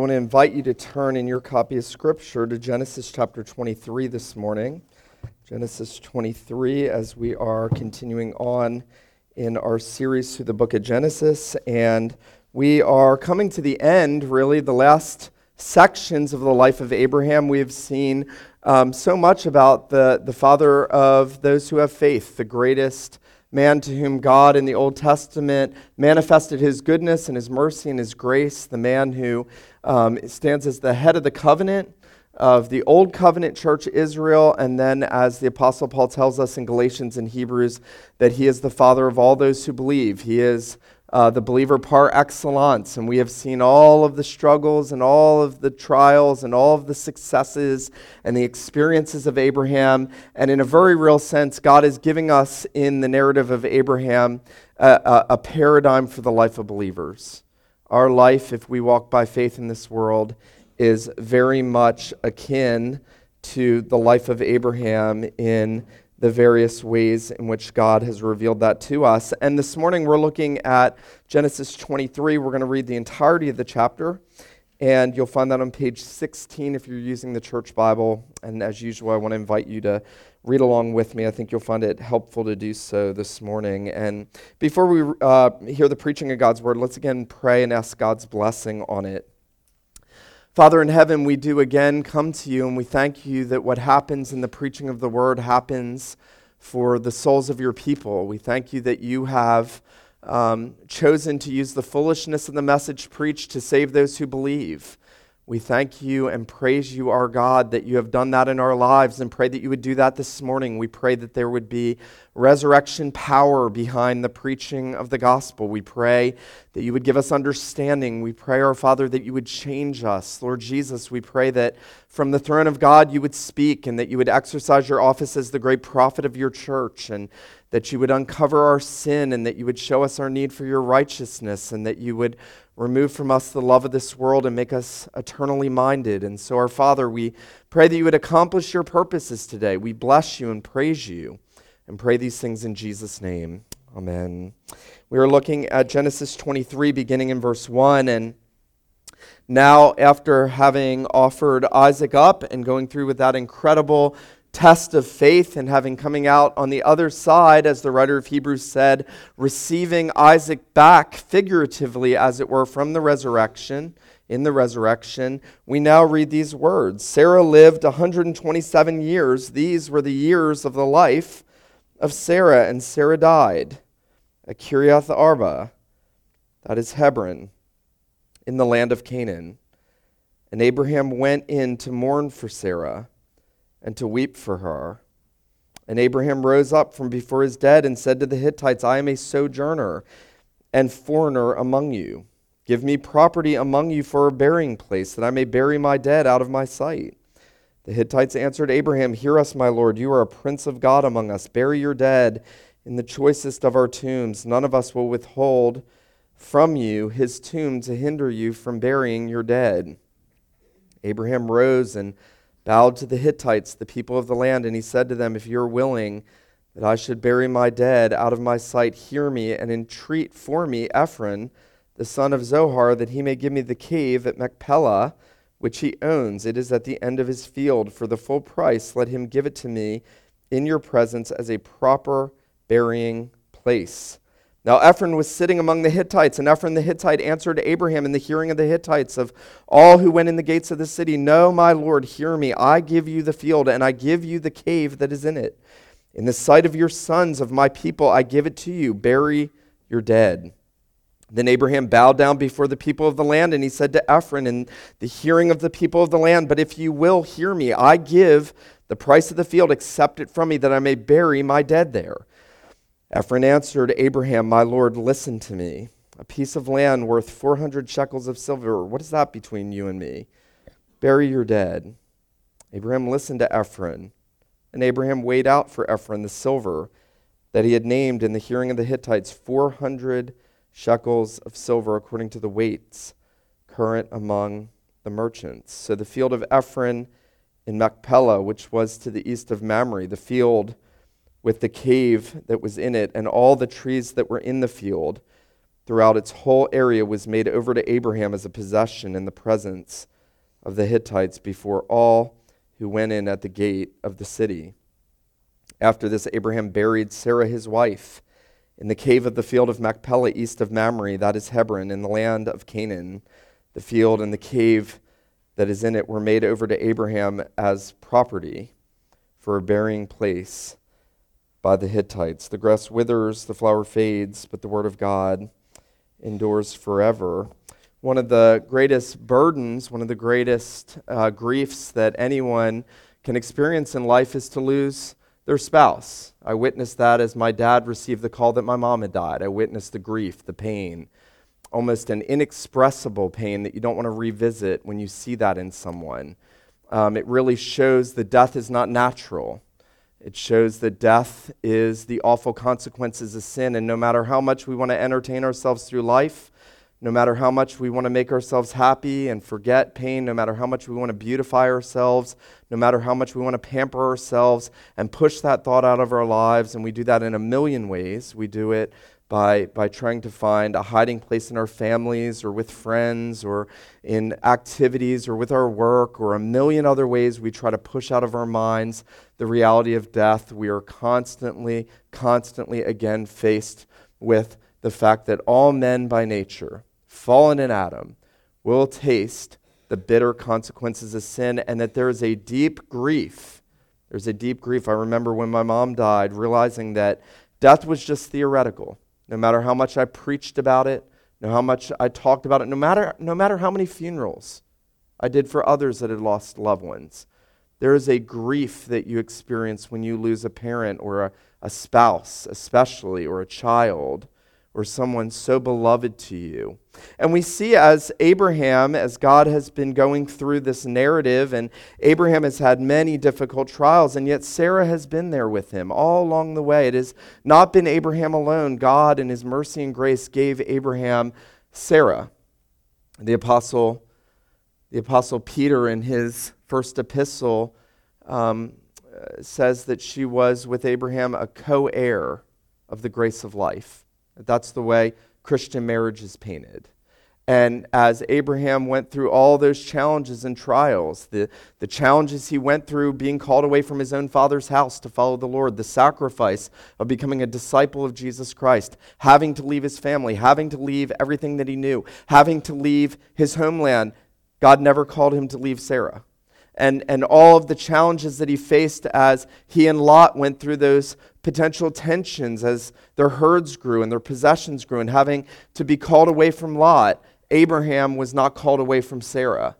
I want to invite you to turn in your copy of Scripture to Genesis chapter 23 this morning. Genesis 23, as we are continuing on in our series through the book of Genesis. And we are coming to the end, really, the last sections of the life of Abraham. We have seen um, so much about the, the father of those who have faith, the greatest man to whom God in the Old Testament manifested his goodness and his mercy and his grace, the man who um, stands as the head of the covenant of the Old Covenant Church Israel, and then as the Apostle Paul tells us in Galatians and Hebrews, that he is the father of all those who believe. He is uh, the believer par excellence. And we have seen all of the struggles and all of the trials and all of the successes and the experiences of Abraham. And in a very real sense, God is giving us in the narrative of Abraham a, a, a paradigm for the life of believers. Our life, if we walk by faith in this world, is very much akin to the life of Abraham in the various ways in which God has revealed that to us. And this morning we're looking at Genesis 23. We're going to read the entirety of the chapter, and you'll find that on page 16 if you're using the church Bible. And as usual, I want to invite you to read along with me. I think you'll find it helpful to do so this morning. And before we uh, hear the preaching of God's word, let's again pray and ask God's blessing on it. Father in heaven, we do again come to you and we thank you that what happens in the preaching of the word happens for the souls of your people. We thank you that you have um, chosen to use the foolishness of the message preached to save those who believe. We thank you and praise you, our God, that you have done that in our lives and pray that you would do that this morning. We pray that there would be resurrection power behind the preaching of the gospel. We pray that you would give us understanding. We pray, our Father, that you would change us. Lord Jesus, we pray that from the throne of God you would speak and that you would exercise your office as the great prophet of your church and that you would uncover our sin and that you would show us our need for your righteousness and that you would remove from us the love of this world and make us eternally minded. And so, our Father, we pray that you would accomplish your purposes today. We bless you and praise you and pray these things in Jesus' name. Amen. We are looking at Genesis 23, beginning in verse 1. And now, after having offered Isaac up and going through with that incredible test of faith and having coming out on the other side, as the writer of Hebrews said, receiving Isaac back figuratively, as it were, from the resurrection, in the resurrection, we now read these words Sarah lived 127 years. These were the years of the life of Sarah, and Sarah died at Kiriath Arba, that is Hebron, in the land of Canaan. And Abraham went in to mourn for Sarah and to weep for her. And Abraham rose up from before his dead and said to the Hittites, I am a sojourner and foreigner among you. Give me property among you for a burying place, that I may bury my dead out of my sight. The Hittites answered Abraham, Hear us, my lord. You are a prince of God among us. Bury your dead in the choicest of our tombs. None of us will withhold from you his tomb to hinder you from burying your dead. Abraham rose and bowed to the Hittites, the people of the land, and he said to them, If you're willing that I should bury my dead out of my sight, hear me and entreat for me Ephron, the son of Zohar, that he may give me the cave at Machpelah, which he owns. It is at the end of his field. For the full price, let him give it to me in your presence as a proper burying place. Now Ephron was sitting among the Hittites, and Ephron the Hittite answered Abraham in the hearing of the Hittites of all who went in the gates of the city, No, my Lord, hear me. I give you the field, and I give you the cave that is in it. In the sight of your sons, of my people, I give it to you. Bury your dead. Then Abraham bowed down before the people of the land, and he said to Ephron in the hearing of the people of the land, But if you will hear me, I give the price of the field, accept it from me, that I may bury my dead there. Ephron answered Abraham, My Lord, listen to me. A piece of land worth 400 shekels of silver. What is that between you and me? Bury your dead. Abraham listened to Ephron, and Abraham weighed out for Ephron the silver that he had named in the hearing of the Hittites 400 shekels of silver according to the weights current among the merchants. So the field of Ephron in Machpelah, which was to the east of Mamre, the field with the cave that was in it and all the trees that were in the field, throughout its whole area was made over to Abraham as a possession in the presence of the Hittites before all who went in at the gate of the city. After this, Abraham buried Sarah his wife in the cave of the field of Machpelah east of Mamre, that is Hebron, in the land of Canaan. The field and the cave that is in it were made over to Abraham as property for a burying place by the Hittites. The grass withers, the flower fades, but the word of God endures forever. One of the greatest burdens, one of the greatest uh, griefs that anyone can experience in life is to lose their spouse. I witnessed that as my dad received the call that my mom had died. I witnessed the grief, the pain, almost an inexpressible pain that you don't want to revisit when you see that in someone. Um, it really shows that death is not natural. It shows that death is the awful consequences of sin, and no matter how much we want to entertain ourselves through life, no matter how much we want to make ourselves happy and forget pain, no matter how much we want to beautify ourselves, no matter how much we want to pamper ourselves and push that thought out of our lives, and we do that in a million ways. We do it by, by trying to find a hiding place in our families or with friends or in activities or with our work or a million other ways we try to push out of our minds the reality of death. We are constantly, constantly again faced with the fact that all men by nature, fallen in Adam, will taste the bitter consequences of sin, and that there is a deep grief. There's a deep grief. I remember when my mom died, realizing that death was just theoretical. No matter how much I preached about it, no how much I talked about it, no matter, no matter how many funerals I did for others that had lost loved ones, there is a grief that you experience when you lose a parent or a, a spouse, especially, or a child or someone so beloved to you. And we see as Abraham, as God has been going through this narrative, and Abraham has had many difficult trials, and yet Sarah has been there with him all along the way. It has not been Abraham alone. God, in his mercy and grace, gave Abraham Sarah. The apostle, the apostle Peter, in his first epistle, um, says that she was with Abraham a co heir of the grace of life. That's the way Christian marriage is painted. And as Abraham went through all those challenges and trials, the, the challenges he went through being called away from his own father's house to follow the Lord, the sacrifice of becoming a disciple of Jesus Christ, having to leave his family, having to leave everything that he knew, having to leave his homeland, God never called him to leave Sarah and, and all of the challenges that he faced as he and Lot went through those potential tensions as their herds grew and their possessions grew, and having to be called away from Lot, Abraham was not called away from Sarah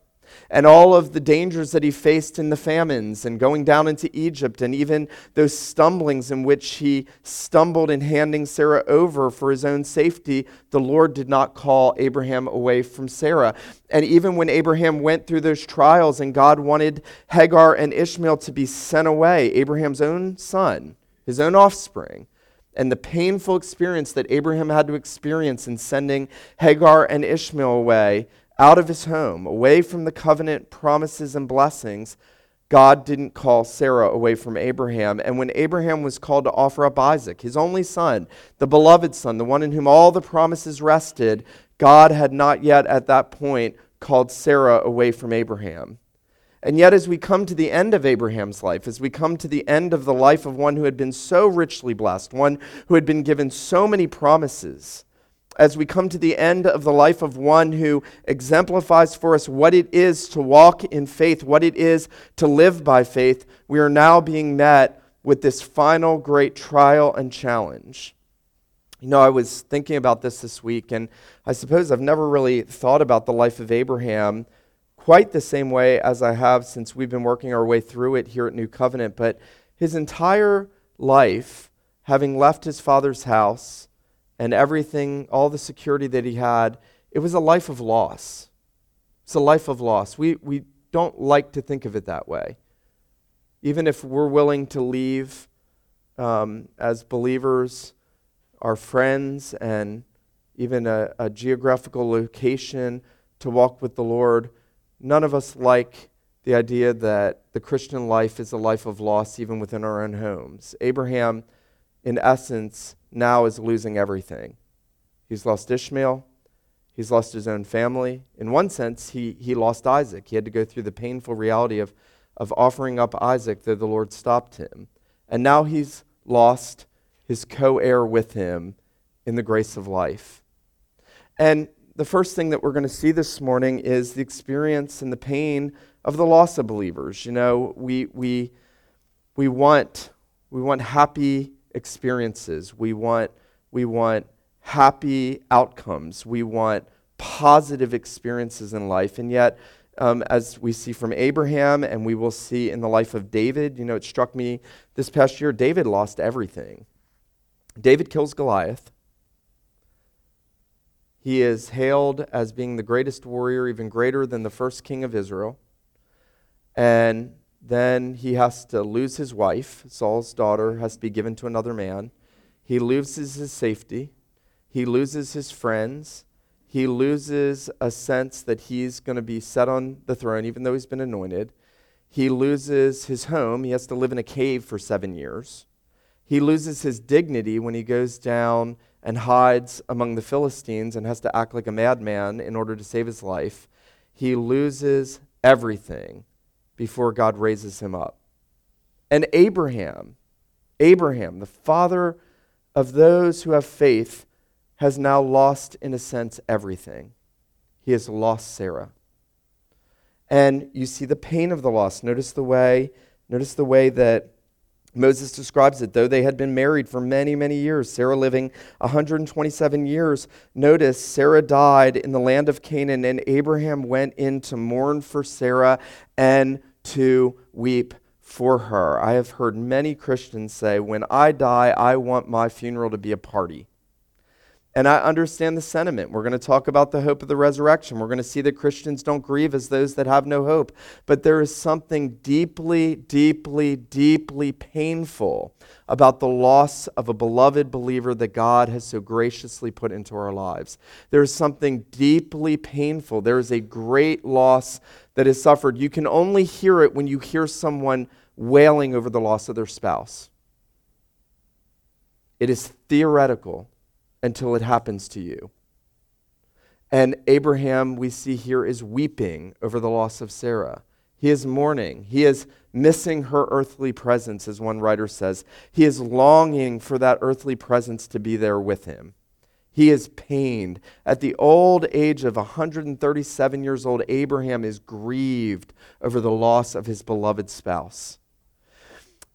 and all of the dangers that he faced in the famines and going down into Egypt, and even those stumblings in which he stumbled in handing Sarah over for his own safety, the Lord did not call Abraham away from Sarah. And even when Abraham went through those trials and God wanted Hagar and Ishmael to be sent away, Abraham's own son, his own offspring, and the painful experience that Abraham had to experience in sending Hagar and Ishmael away out of his home, away from the covenant promises and blessings, God didn't call Sarah away from Abraham. And when Abraham was called to offer up Isaac, his only son, the beloved son, the one in whom all the promises rested, God had not yet at that point called Sarah away from Abraham. And yet, as we come to the end of Abraham's life, as we come to the end of the life of one who had been so richly blessed, one who had been given so many promises, as we come to the end of the life of one who exemplifies for us what it is to walk in faith, what it is to live by faith, we are now being met with this final great trial and challenge. You know, I was thinking about this this week, and I suppose I've never really thought about the life of Abraham quite the same way as I have since we've been working our way through it here at New Covenant. But his entire life, having left his father's house, and everything, all the security that he had, it was a life of loss. It's a life of loss. We, we don't like to think of it that way. Even if we're willing to leave um, as believers, our friends, and even a, a geographical location to walk with the Lord, none of us like the idea that the Christian life is a life of loss even within our own homes. Abraham, in essence, now is losing everything. He's lost Ishmael. He's lost his own family. In one sense, he, he lost Isaac. He had to go through the painful reality of, of offering up Isaac, though the Lord stopped him. And now he's lost his co heir with him in the grace of life. And the first thing that we're going to see this morning is the experience and the pain of the loss of believers. You know, we, we, we, want, we want happy experiences, we want, we want happy outcomes, we want positive experiences in life, and yet, um, as we see from Abraham and we will see in the life of David, you know, it struck me this past year, David lost everything. David kills Goliath. He is hailed as being the greatest warrior, even greater than the first king of Israel. And then he has to lose his wife. Saul's daughter has to be given to another man. He loses his safety. He loses his friends. He loses a sense that he's going to be set on the throne, even though he's been anointed. He loses his home. He has to live in a cave for seven years. He loses his dignity when he goes down and hides among the Philistines and has to act like a madman in order to save his life. He loses everything before God raises him up. And Abraham, Abraham, the father of those who have faith, has now lost, in a sense, everything. He has lost Sarah. And you see the pain of the loss. Notice the way, notice the way that Moses describes it, though they had been married for many, many years, Sarah living 127 years. Notice Sarah died in the land of Canaan, and Abraham went in to mourn for Sarah and to weep for her. I have heard many Christians say, When I die, I want my funeral to be a party. And I understand the sentiment. We're going to talk about the hope of the resurrection. We're going to see that Christians don't grieve as those that have no hope. But there is something deeply, deeply, deeply painful about the loss of a beloved believer that God has so graciously put into our lives. There is something deeply painful. There is a great loss that is suffered. You can only hear it when you hear someone wailing over the loss of their spouse. It is theoretical until it happens to you. And Abraham, we see here, is weeping over the loss of Sarah. He is mourning. He is missing her earthly presence, as one writer says. He is longing for that earthly presence to be there with him. He is pained. At the old age of 137 years old, Abraham is grieved over the loss of his beloved spouse.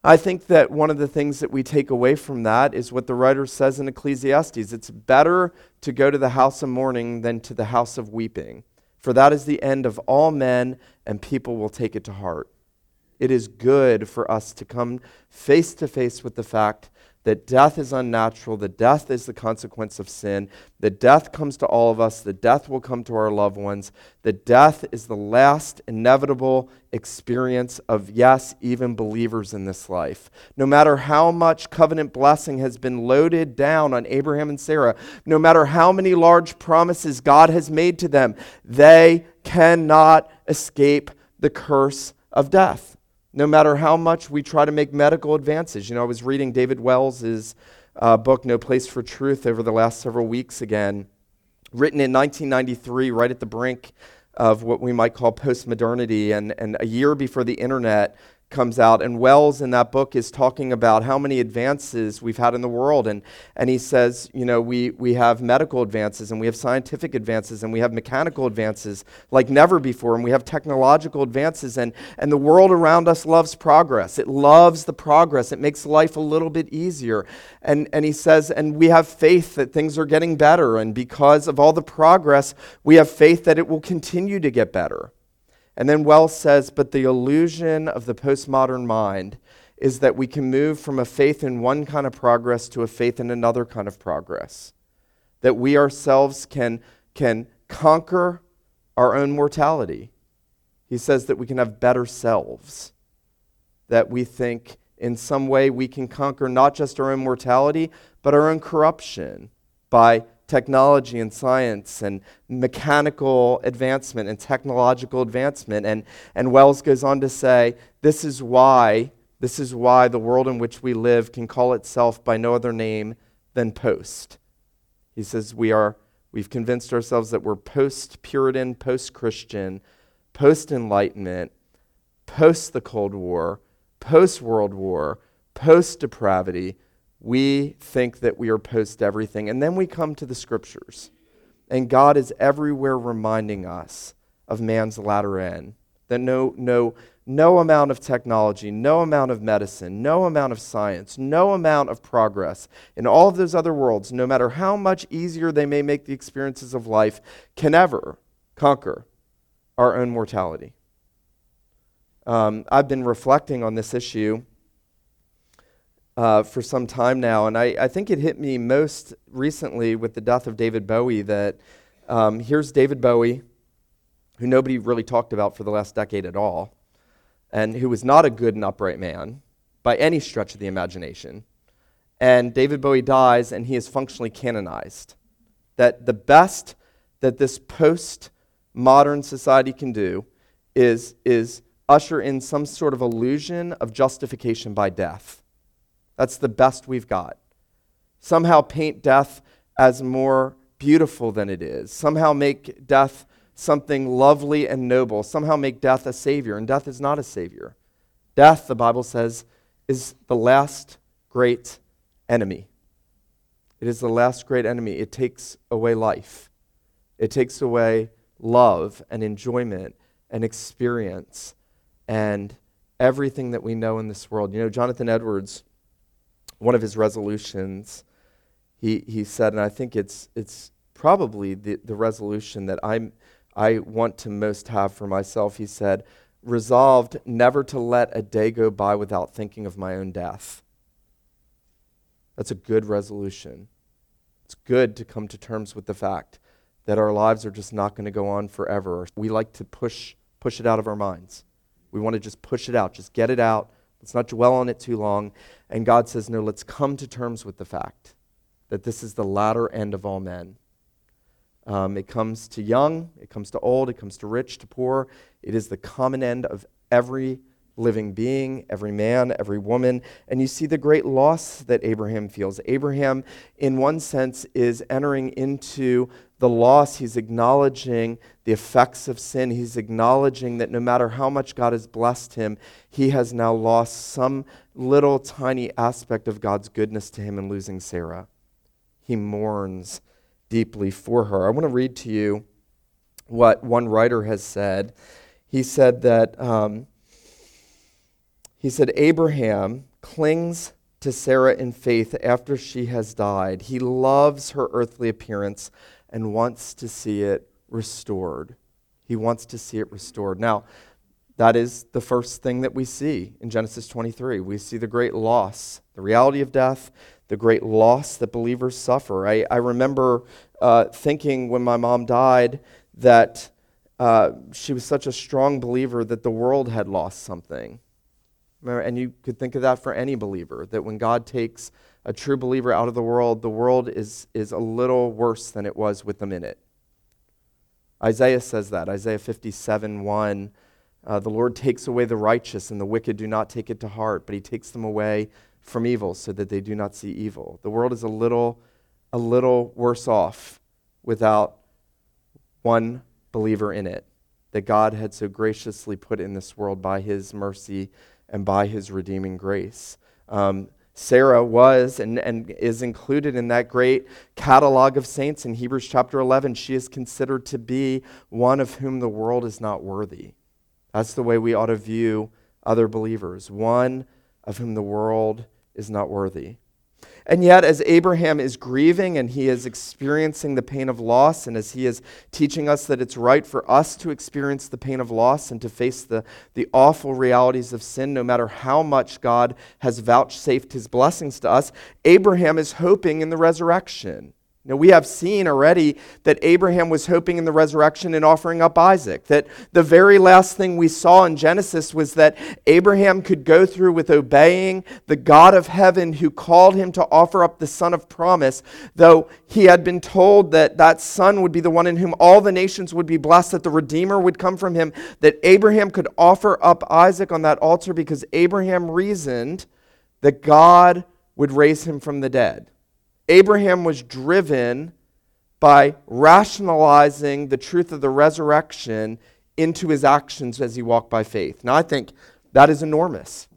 I think that one of the things that we take away from that is what the writer says in Ecclesiastes it's better to go to the house of mourning than to the house of weeping, for that is the end of all men, and people will take it to heart. It is good for us to come face to face with the fact that death is unnatural, that death is the consequence of sin, that death comes to all of us, that death will come to our loved ones, that death is the last inevitable experience of, yes, even believers in this life. No matter how much covenant blessing has been loaded down on Abraham and Sarah, no matter how many large promises God has made to them, they cannot escape the curse of death no matter how much we try to make medical advances. You know, I was reading David Wells's uh, book, No Place for Truth, over the last several weeks again, written in 1993, right at the brink of what we might call postmodernity, and, and a year before the internet comes out. And Wells in that book is talking about how many advances we've had in the world. And, and he says, you know, we, we have medical advances and we have scientific advances and we have mechanical advances like never before. And we have technological advances. And, and the world around us loves progress. It loves the progress. It makes life a little bit easier. And, and he says, and we have faith that things are getting better. And because of all the progress, we have faith that it will continue to get better. And then Wells says, but the illusion of the postmodern mind is that we can move from a faith in one kind of progress to a faith in another kind of progress. That we ourselves can, can conquer our own mortality. He says that we can have better selves. That we think in some way we can conquer not just our own mortality, but our own corruption by technology and science and mechanical advancement and technological advancement. And, and Wells goes on to say, this is why, this is why the world in which we live can call itself by no other name than post. He says we are we've convinced ourselves that we're post-Puritan, post-Christian, post-enlightenment, post the Cold War, post-World War, post-depravity. We think that we are post everything. And then we come to the scriptures. And God is everywhere reminding us of man's latter end. That no, no, no amount of technology, no amount of medicine, no amount of science, no amount of progress in all of those other worlds, no matter how much easier they may make the experiences of life, can ever conquer our own mortality. Um, I've been reflecting on this issue uh, for some time now, and I, I, think it hit me most recently with the death of David Bowie that um, here's David Bowie, who nobody really talked about for the last decade at all, and who was not a good and upright man by any stretch of the imagination. And David Bowie dies, and he is functionally canonized. That the best that this post modern society can do is, is usher in some sort of illusion of justification by death. That's the best we've got. Somehow paint death as more beautiful than it is. Somehow make death something lovely and noble. Somehow make death a savior. And death is not a savior. Death, the Bible says, is the last great enemy. It is the last great enemy. It takes away life, it takes away love and enjoyment and experience and everything that we know in this world. You know, Jonathan Edwards, one of his resolutions, he, he said, and I think it's, it's probably the, the resolution that I'm, I want to most have for myself. He said, resolved never to let a day go by without thinking of my own death. That's a good resolution. It's good to come to terms with the fact that our lives are just not going to go on forever. We like to push, push it out of our minds. We want to just push it out, just get it out. Let's not dwell on it too long. And God says, no, let's come to terms with the fact that this is the latter end of all men. Um, it comes to young, it comes to old, it comes to rich, to poor. It is the common end of every living being, every man, every woman. And you see the great loss that Abraham feels. Abraham, in one sense, is entering into the loss. He's acknowledging the effects of sin. He's acknowledging that no matter how much God has blessed him, he has now lost some little tiny aspect of God's goodness to him in losing Sarah. He mourns deeply for her. I want to read to you what one writer has said. He said that. Um, he said, Abraham clings to Sarah in faith after she has died. He loves her earthly appearance and wants to see it restored. He wants to see it restored. Now, that is the first thing that we see in Genesis 23. We see the great loss, the reality of death, the great loss that believers suffer. I, I remember uh, thinking when my mom died that uh, she was such a strong believer that the world had lost something. And you could think of that for any believer, that when God takes a true believer out of the world, the world is, is a little worse than it was with them in it. Isaiah says that. Isaiah 57 1. Uh, the Lord takes away the righteous, and the wicked do not take it to heart, but he takes them away from evil so that they do not see evil. The world is a little, a little worse off without one believer in it that God had so graciously put in this world by his mercy and by his redeeming grace. Um, Sarah was and, and is included in that great catalog of saints in Hebrews chapter 11. She is considered to be one of whom the world is not worthy. That's the way we ought to view other believers, one of whom the world is not worthy. And yet, as Abraham is grieving and he is experiencing the pain of loss, and as he is teaching us that it's right for us to experience the pain of loss and to face the, the awful realities of sin, no matter how much God has vouchsafed his blessings to us, Abraham is hoping in the resurrection. Now, we have seen already that Abraham was hoping in the resurrection and offering up Isaac. That the very last thing we saw in Genesis was that Abraham could go through with obeying the God of heaven who called him to offer up the son of promise, though he had been told that that son would be the one in whom all the nations would be blessed, that the Redeemer would come from him, that Abraham could offer up Isaac on that altar because Abraham reasoned that God would raise him from the dead. Abraham was driven by rationalizing the truth of the resurrection into his actions as he walked by faith. Now, I think that is enormous.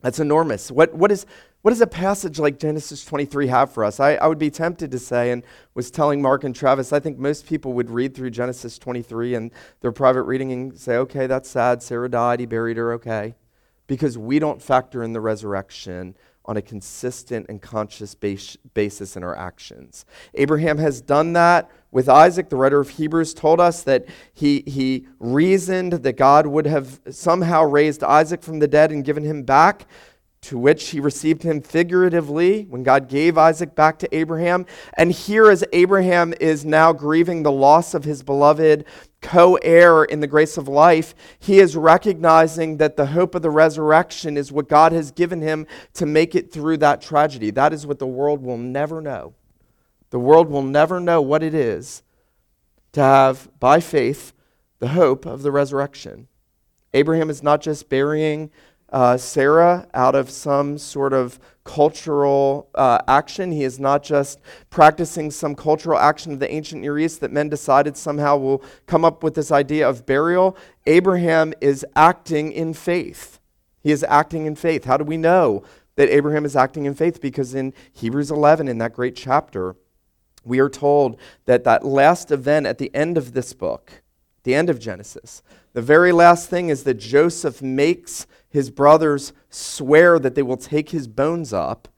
That's enormous. What, what, is, what does a passage like Genesis 23 have for us? I, I would be tempted to say, and was telling Mark and Travis, I think most people would read through Genesis 23 and their private reading and say, okay, that's sad. Sarah died. He buried her. Okay. Because we don't factor in the resurrection on a consistent and conscious basis in our actions. Abraham has done that with Isaac. The writer of Hebrews told us that he, he reasoned that God would have somehow raised Isaac from the dead and given him back to which he received him figuratively when God gave Isaac back to Abraham. And here, as Abraham is now grieving the loss of his beloved co heir in the grace of life, he is recognizing that the hope of the resurrection is what God has given him to make it through that tragedy. That is what the world will never know. The world will never know what it is to have, by faith, the hope of the resurrection. Abraham is not just burying uh, Sarah out of some sort of cultural uh, action. He is not just practicing some cultural action of the ancient Near East that men decided somehow will come up with this idea of burial. Abraham is acting in faith. He is acting in faith. How do we know that Abraham is acting in faith? Because in Hebrews 11, in that great chapter, we are told that that last event at the end of this book, the end of Genesis, the very last thing is that Joseph makes his brothers swear that they will take his bones up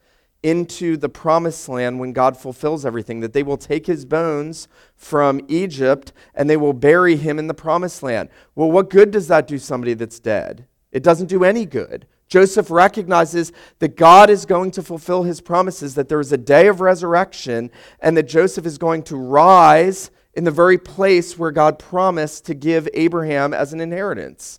into the promised land when God fulfills everything, that they will take his bones from Egypt and they will bury him in the promised land. Well, what good does that do somebody that's dead? It doesn't do any good. Joseph recognizes that God is going to fulfill his promises, that there is a day of resurrection, and that Joseph is going to rise in the very place where God promised to give Abraham as an inheritance.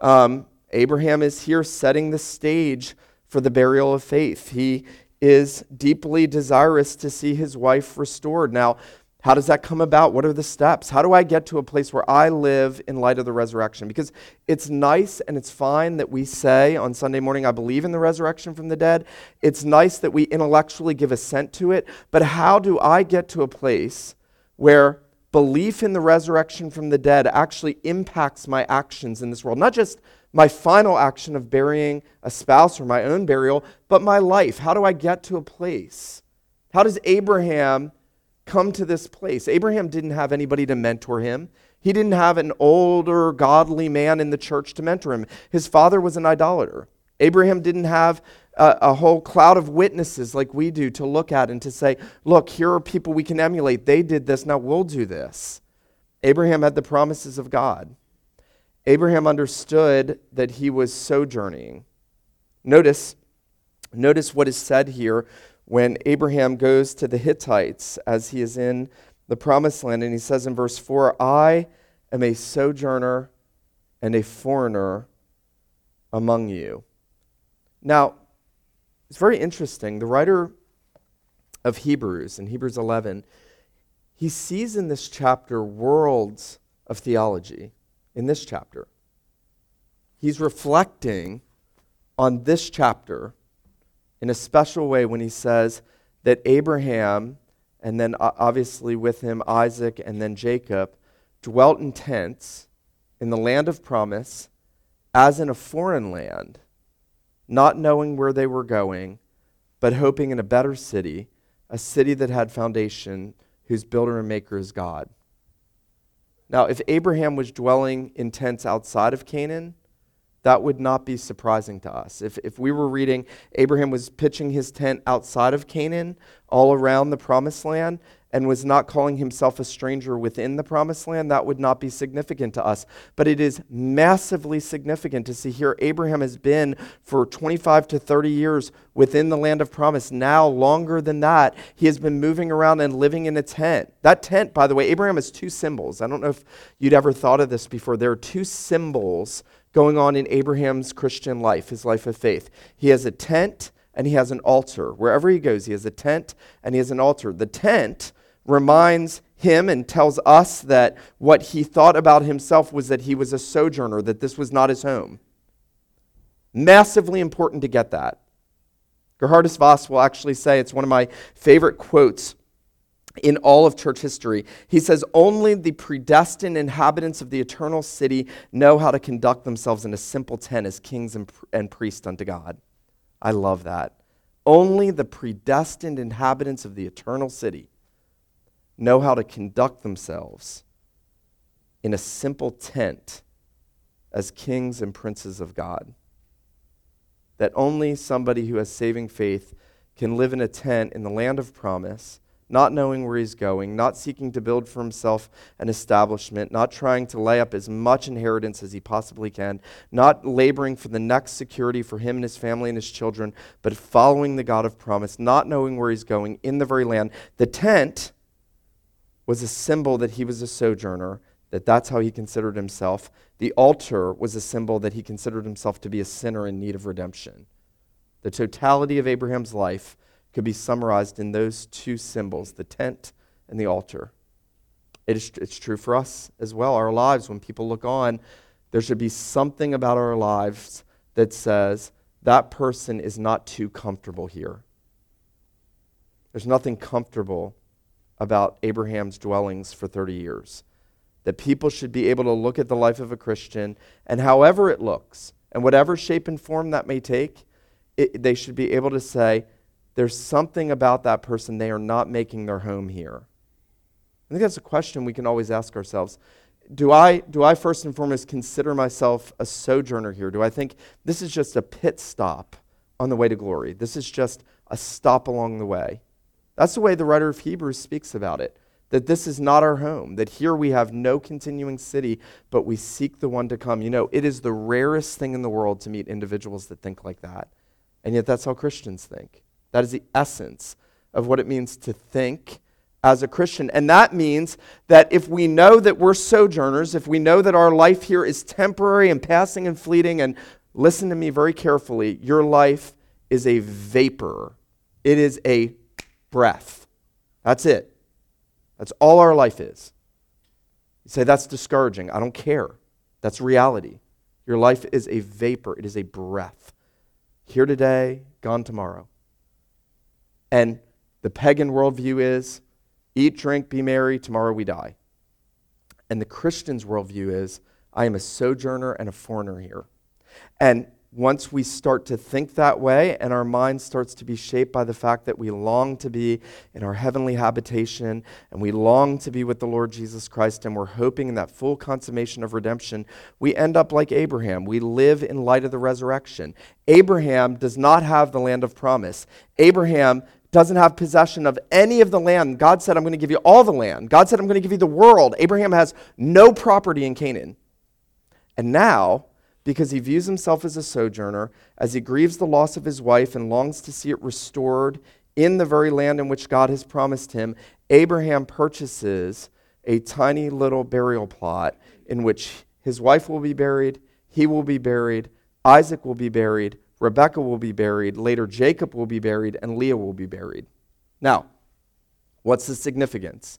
Um, Abraham is here setting the stage for the burial of faith. He is deeply desirous to see his wife restored. Now, how does that come about? What are the steps? How do I get to a place where I live in light of the resurrection? Because it's nice and it's fine that we say on Sunday morning, I believe in the resurrection from the dead. It's nice that we intellectually give assent to it. But how do I get to a place where belief in the resurrection from the dead actually impacts my actions in this world? Not just my final action of burying a spouse or my own burial, but my life. How do I get to a place? How does Abraham come to this place? Abraham didn't have anybody to mentor him. He didn't have an older, godly man in the church to mentor him. His father was an idolater. Abraham didn't have a, a, whole cloud of witnesses like we do to look at and to say, look, here are people we can emulate. They did this, now we'll do this. Abraham had the promises of God. Abraham understood that he was sojourning. Notice, notice what is said here when Abraham goes to the Hittites as he is in the promised land. And he says in verse 4 I am a sojourner and a foreigner among you. Now, it's very interesting. The writer of Hebrews, in Hebrews 11, he sees in this chapter worlds of theology in this chapter. He's reflecting on this chapter in a special way when he says that Abraham, and then obviously with him Isaac and then Jacob, dwelt in tents in the land of promise as in a foreign land, not knowing where they were going, but hoping in a better city, a city that had foundation, whose builder and maker is God. Now, if Abraham was dwelling in tents outside of Canaan, that would not be surprising to us. If, if we were reading, Abraham was pitching his tent outside of Canaan, all around the promised land, and was not calling himself a stranger within the promised land, that would not be significant to us. But it is massively significant to see here Abraham has been for 25 to 30 years within the land of promise. Now, longer than that, he has been moving around and living in a tent. That tent, by the way, Abraham has two symbols. I don't know if you'd ever thought of this before. There are two symbols going on in Abraham's Christian life, his life of faith. He has a tent and he has an altar. Wherever he goes, he has a tent and he has an altar. The tent reminds him and tells us that what he thought about himself was that he was a sojourner, that this was not his home. Massively important to get that. Geerhardus Vos will actually say, it's one of my favorite quotes in all of church history. He says only the predestined inhabitants of the eternal city know how to conduct themselves in a simple tent as kings and, and priests unto God. I love that. Only the predestined inhabitants of the eternal city know how to conduct themselves in a simple tent as kings and princes of God. That only somebody who has saving faith can live in a tent in the land of promise not knowing where he's going, not seeking to build for himself an establishment, not trying to lay up as much inheritance as he possibly can, not laboring for the next security for him and his family and his children, but following the God of promise, not knowing where he's going in the very land. The tent was a symbol that he was a sojourner, that that's how he considered himself. The altar was a symbol that he considered himself to be a sinner in need of redemption. The totality of Abraham's life could be summarized in those two symbols the tent and the altar. It is, it's true for us as well. Our lives, when people look on, there should be something about our lives that says that person is not too comfortable here. There's nothing comfortable about Abraham's dwellings for 30 years. That people should be able to look at the life of a Christian, and however it looks, and whatever shape and form that may take, it, they should be able to say, there's something about that person they are not making their home here. I think that's a question we can always ask ourselves. Do I, do I first and foremost consider myself a sojourner here? Do I think this is just a pit stop on the way to glory? This is just a stop along the way. That's the way the writer of Hebrews speaks about it. That this is not our home, that here we have no continuing city, but we seek the one to come. You know, it is the rarest thing in the world to meet individuals that think like that. And yet, that's how Christians think. That is the essence of what it means to think as a Christian. And that means that if we know that we're sojourners, if we know that our life here is temporary and passing and fleeting, and listen to me very carefully, your life is a vapor, it is a breath. That's it. That's all our life is. You say, that's discouraging. I don't care. That's reality. Your life is a vapor, it is a breath. Here today, gone tomorrow. And the pagan worldview is eat, drink, be merry, tomorrow we die. And the Christian's worldview is I am a sojourner and a foreigner here. And once we start to think that way and our mind starts to be shaped by the fact that we long to be in our heavenly habitation and we long to be with the Lord Jesus Christ and we're hoping in that full consummation of redemption, we end up like Abraham. We live in light of the resurrection. Abraham does not have the land of promise. Abraham doesn't have possession of any of the land. God said, I'm going to give you all the land. God said, I'm going to give you the world. Abraham has no property in Canaan. And now, because he views himself as a sojourner, as he grieves the loss of his wife and longs to see it restored in the very land in which God has promised him, Abraham purchases a tiny little burial plot in which his wife will be buried, he will be buried, Isaac will be buried, Rebekah will be buried, later Jacob will be buried, and Leah will be buried. Now, what's the significance?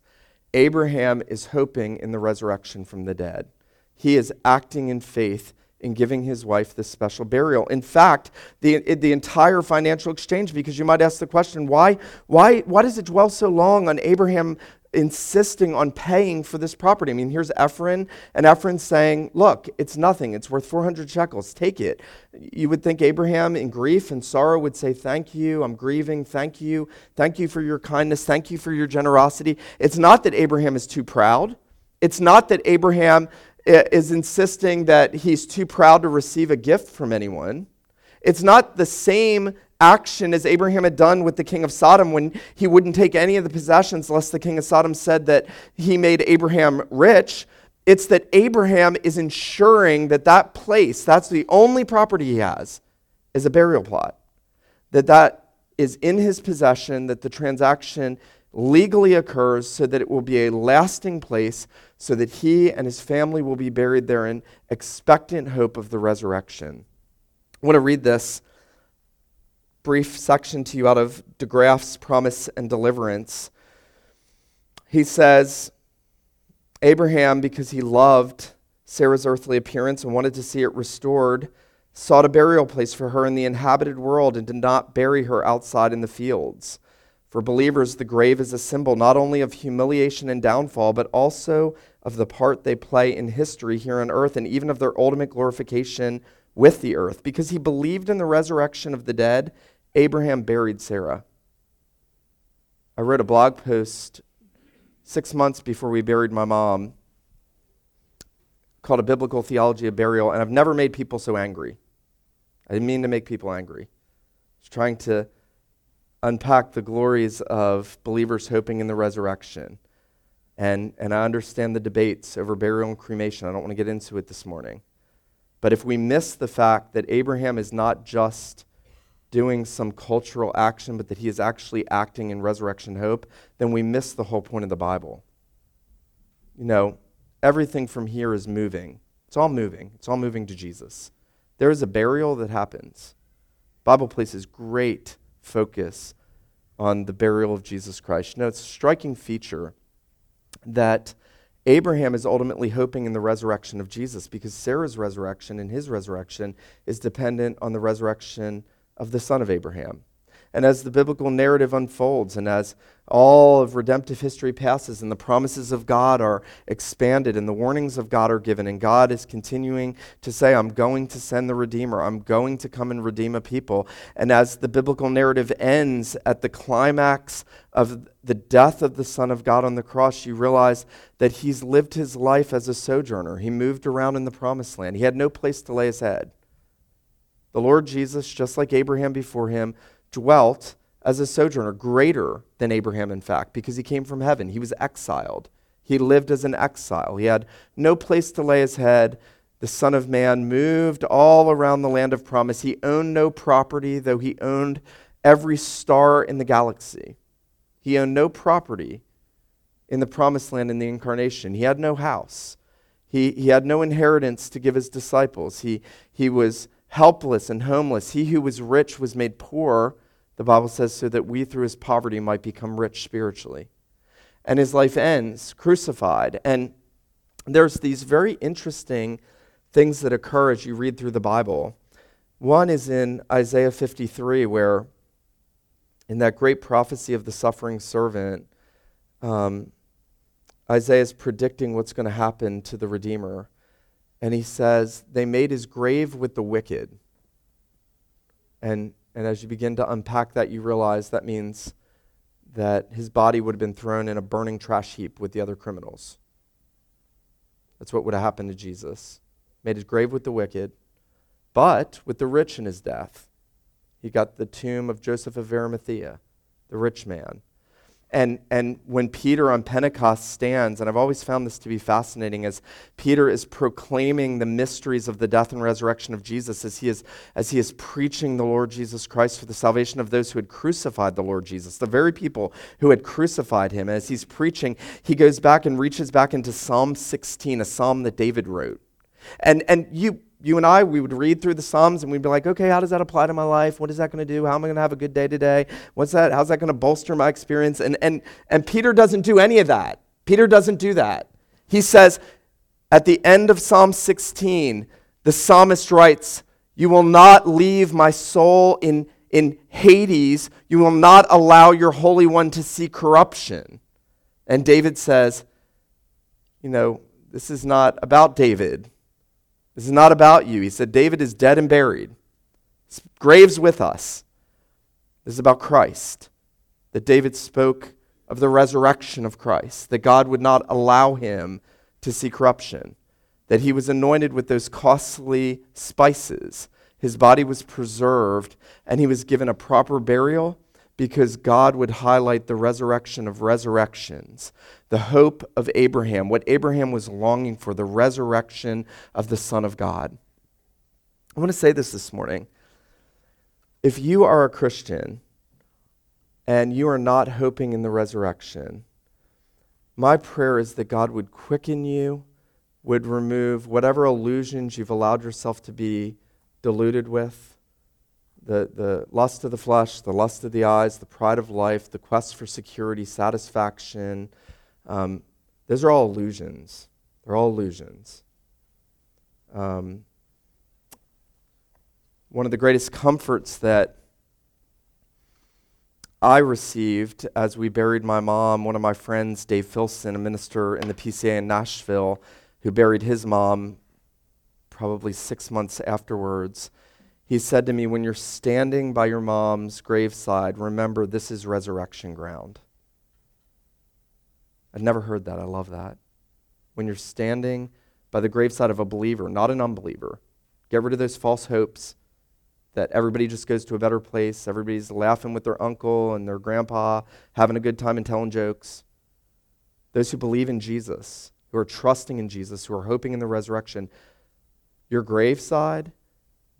Abraham is hoping in the resurrection from the dead. He is acting in faith in giving his wife this special burial. In fact, the, the entire financial exchange, because you might ask the question, why, why, why does it dwell so long on Abraham insisting on paying for this property. I mean, here's Ephron, and Ephron's saying, Look, it's nothing. It's worth 400 shekels. Take it. You would think Abraham, in grief and sorrow, would say, Thank you. I'm grieving. Thank you. Thank you for your kindness. Thank you for your generosity. It's not that Abraham is too proud. It's not that Abraham is insisting that he's too proud to receive a gift from anyone. It's not the same action as Abraham had done with the king of Sodom when he wouldn't take any of the possessions lest the king of Sodom said that he made Abraham rich. It's that Abraham is ensuring that that place, that's the only property he has, is a burial plot. That that is in his possession, that the transaction legally occurs so that it will be a lasting place, so that he and his family will be buried there in expectant hope of the resurrection. I want to read this brief section to you out of de Graaf's Promise and Deliverance. He says, Abraham, because he loved Sarah's earthly appearance and wanted to see it restored, sought a burial place for her in the inhabited world and did not bury her outside in the fields. For believers, the grave is a symbol not only of humiliation and downfall, but also of the part they play in history here on earth and even of their ultimate glorification with the earth. Because he believed in the resurrection of the dead, Abraham buried Sarah. I wrote a blog post six months before we buried my mom called A Biblical Theology of Burial, and I've never made people so angry. I didn't mean to make people angry. I was trying to unpack the glories of believers hoping in the resurrection. And, and I understand the debates over burial and cremation. I don't want to get into it this morning. But if we miss the fact that Abraham is not just doing some cultural action, but that he is actually acting in resurrection hope, then we miss the whole point of the Bible. You know, everything from here is moving. It's all moving. It's all moving to Jesus. There is a burial that happens. Bible places great focus on the burial of Jesus Christ. Know, it's a striking feature that Abraham is ultimately hoping in the resurrection of Jesus because Sarah's resurrection and his resurrection is dependent on the resurrection of the son of Abraham. And as the biblical narrative unfolds and as all of redemptive history passes and the promises of God are expanded and the warnings of God are given, and God is continuing to say, I'm going to send the Redeemer, I'm going to come and redeem a people. And as the biblical narrative ends at the climax of the death of the Son of God on the cross, you realize that he's lived his life as a sojourner. He moved around in the promised land, he had no place to lay his head. The Lord Jesus, just like Abraham before him, dwelt as a sojourner, greater than Abraham, in fact, because he came from heaven. He was exiled. He lived as an exile. He had no place to lay his head. The Son of Man moved all around the land of promise. He owned no property, though he owned every star in the galaxy. He owned no property in the promised land in the incarnation. He had no house. He, he had no inheritance to give his disciples. He, he was helpless and homeless. He who was rich was made poor the Bible says, so that we through his poverty might become rich spiritually. And his life ends crucified. And there's these very interesting things that occur as you read through the Bible. One is in Isaiah 53, where in that great prophecy of the suffering servant, um, Isaiah is predicting what's going to happen to the Redeemer. And he says, They made his grave with the wicked. And and as you begin to unpack that, you realize that means that his body would have been thrown in a burning trash heap with the other criminals. That's what would have happened to Jesus. Made his grave with the wicked, but with the rich in his death. He got the tomb of Joseph of Arimathea, the rich man. And, and when Peter on Pentecost stands, and I've always found this to be fascinating, as Peter is proclaiming the mysteries of the death and resurrection of Jesus, as he is, as he is preaching the Lord Jesus Christ for the salvation of those who had crucified the Lord Jesus, the very people who had crucified him. As he's preaching, he goes back and reaches back into Psalm 16, a psalm that David wrote. And, and you, you and I, we would read through the Psalms and we'd be like, okay, how does that apply to my life? What is that going to do? How am I going to have a good day today? What's that? How's that going to bolster my experience? And, and, and Peter doesn't do any of that. Peter doesn't do that. He says at the end of Psalm 16, the psalmist writes, You will not leave my soul in, in Hades. You will not allow your Holy One to see corruption. And David says, You know, this is not about David. This is not about you. He said, David is dead and buried. His grave's with us. This is about Christ. That David spoke of the resurrection of Christ, that God would not allow him to see corruption, that he was anointed with those costly spices. His body was preserved, and he was given a proper burial because God would highlight the resurrection of resurrections, the hope of Abraham, what Abraham was longing for, the resurrection of the Son of God. I want to say this this morning. If you are a Christian and you are not hoping in the resurrection, my prayer is that God would quicken you, would remove whatever illusions you've allowed yourself to be deluded with the, the lust of the flesh, the lust of the eyes, the pride of life, the quest for security, satisfaction. Um, those are all illusions. They're all illusions. Um, one of the greatest comforts that I received as we buried my mom. One of my friends, Dave Filson, a minister in the PCA in Nashville, who buried his mom probably six months afterwards, he said to me, When you're standing by your mom's graveside, remember this is resurrection ground. I'd never heard that. I love that. When you're standing by the graveside of a believer, not an unbeliever, get rid of those false hopes that everybody just goes to a better place. Everybody's laughing with their uncle and their grandpa, having a good time and telling jokes. Those who believe in Jesus, who are trusting in Jesus, who are hoping in the resurrection, your graveside,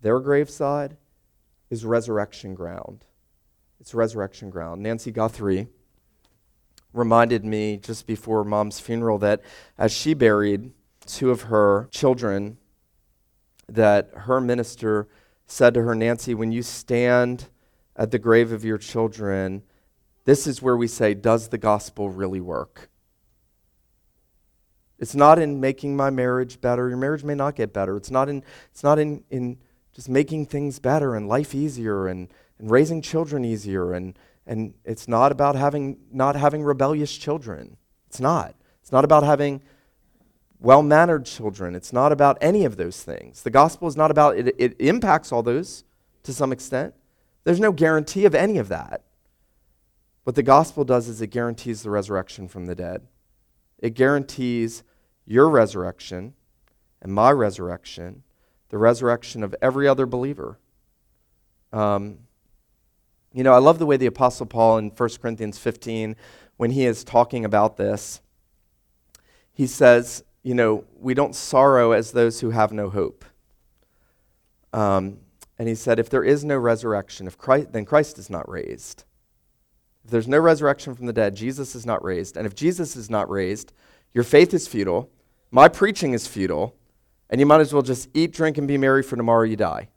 their graveside, is resurrection ground. It's resurrection ground. Nancy Guthrie reminded me just before mom's funeral that as she buried two of her children, that her minister said to her, Nancy, when you stand at the grave of your children, this is where we say, Does the gospel really work? It's not in making my marriage better. Your marriage may not get better. It's not in, it's not in, in just making things better and life easier and, and raising children easier. And, and it's not about having, not having rebellious children. It's not. It's not about having well mannered children. It's not about any of those things. The gospel is not about it, it impacts all those to some extent. There's no guarantee of any of that. What the gospel does is it guarantees the resurrection from the dead. It guarantees your resurrection and my resurrection, the resurrection of every other believer. Um, you know, I love the way the Apostle Paul in 1 Corinthians 15, when he is talking about this, he says, you know, we don't sorrow as those who have no hope. Um, and he said, if there is no resurrection, if Christ, then Christ is not raised. If there's no resurrection from the dead, Jesus is not raised. And if Jesus is not raised, your faith is futile, my preaching is futile, and you might as well just eat, drink, and be merry, for tomorrow you die.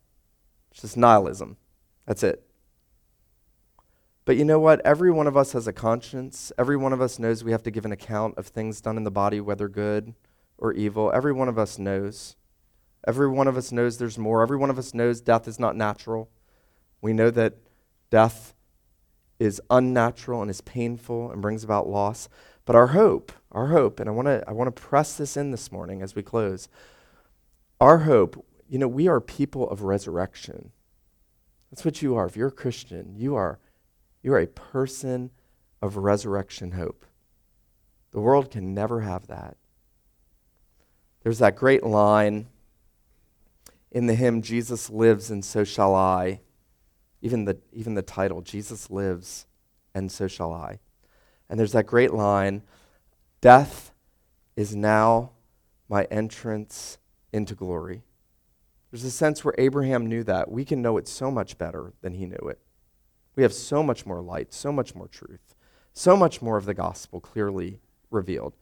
It's just nihilism. That's it. But you know what? Every one of us has a conscience. Every one of us knows we have to give an account of things done in the body, whether good or evil. Every one of us knows. Every one of us knows there's more. Every one of us knows death is not natural. We know that death is unnatural and is painful and brings about loss. But our hope, our hope, and I want to I want to press this in this morning as we close. Our hope, you know, we are people of resurrection. That's what you are. If you're a Christian, you are you are a person of resurrection hope. The world can never have that. There's that great line in the hymn, Jesus lives and so shall I. Even the, even the title, Jesus lives and so shall I. And there's that great line Death is now my entrance into glory. There's a sense where Abraham knew that. We can know it so much better than he knew it. We have so much more light, so much more truth, so much more of the gospel clearly revealed.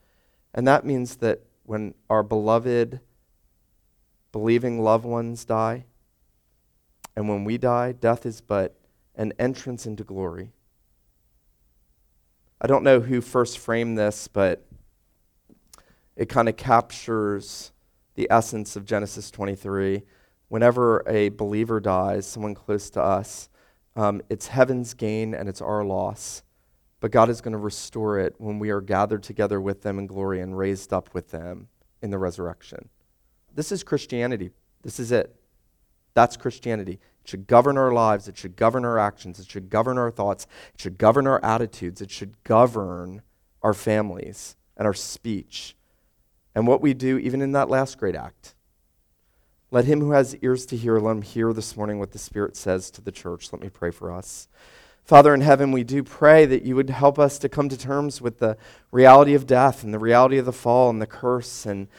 And that means that when our beloved, believing loved ones die. And when we die, death is but an entrance into glory. I don't know who first framed this, but it kind of captures the essence of Genesis 23. Whenever a believer dies, someone close to us, um, it's heaven's gain and it's our loss but God is going to restore it when we are gathered together with them in glory and raised up with them in the resurrection. This is Christianity. This is it. That's Christianity. It should govern our lives, it should govern our actions, it should govern our thoughts, it should govern our attitudes, it should govern our families and our speech and what we do, even in that last great act. Let him who has ears to hear, let him hear this morning what the Spirit says to the church. Let me pray for us. Father in heaven, we do pray that you would help us to come to terms with the reality of death and the reality of the fall and the curse, and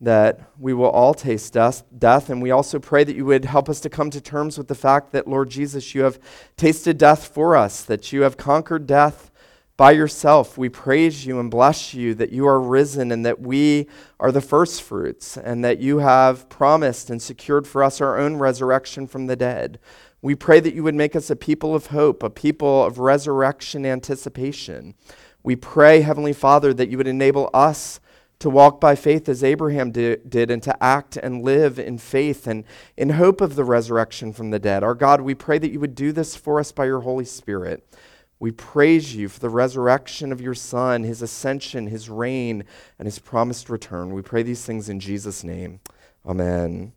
that we will all taste death. And we also pray that you would help us to come to terms with the fact that, Lord Jesus, you have tasted death for us, that you have conquered death by yourself. We praise you and bless you that you are risen and that we are the first fruits, and that you have promised and secured for us our own resurrection from the dead. We pray that you would make us a people of hope, a people of resurrection anticipation. We pray, Heavenly Father, that you would enable us to walk by faith as Abraham did, and to act and live in faith and in hope of the resurrection from the dead. Our God, we pray that you would do this for us by your Holy Spirit. We praise you for the resurrection of your Son, his ascension, his reign, and his promised return. We pray these things in Jesus' name. Amen.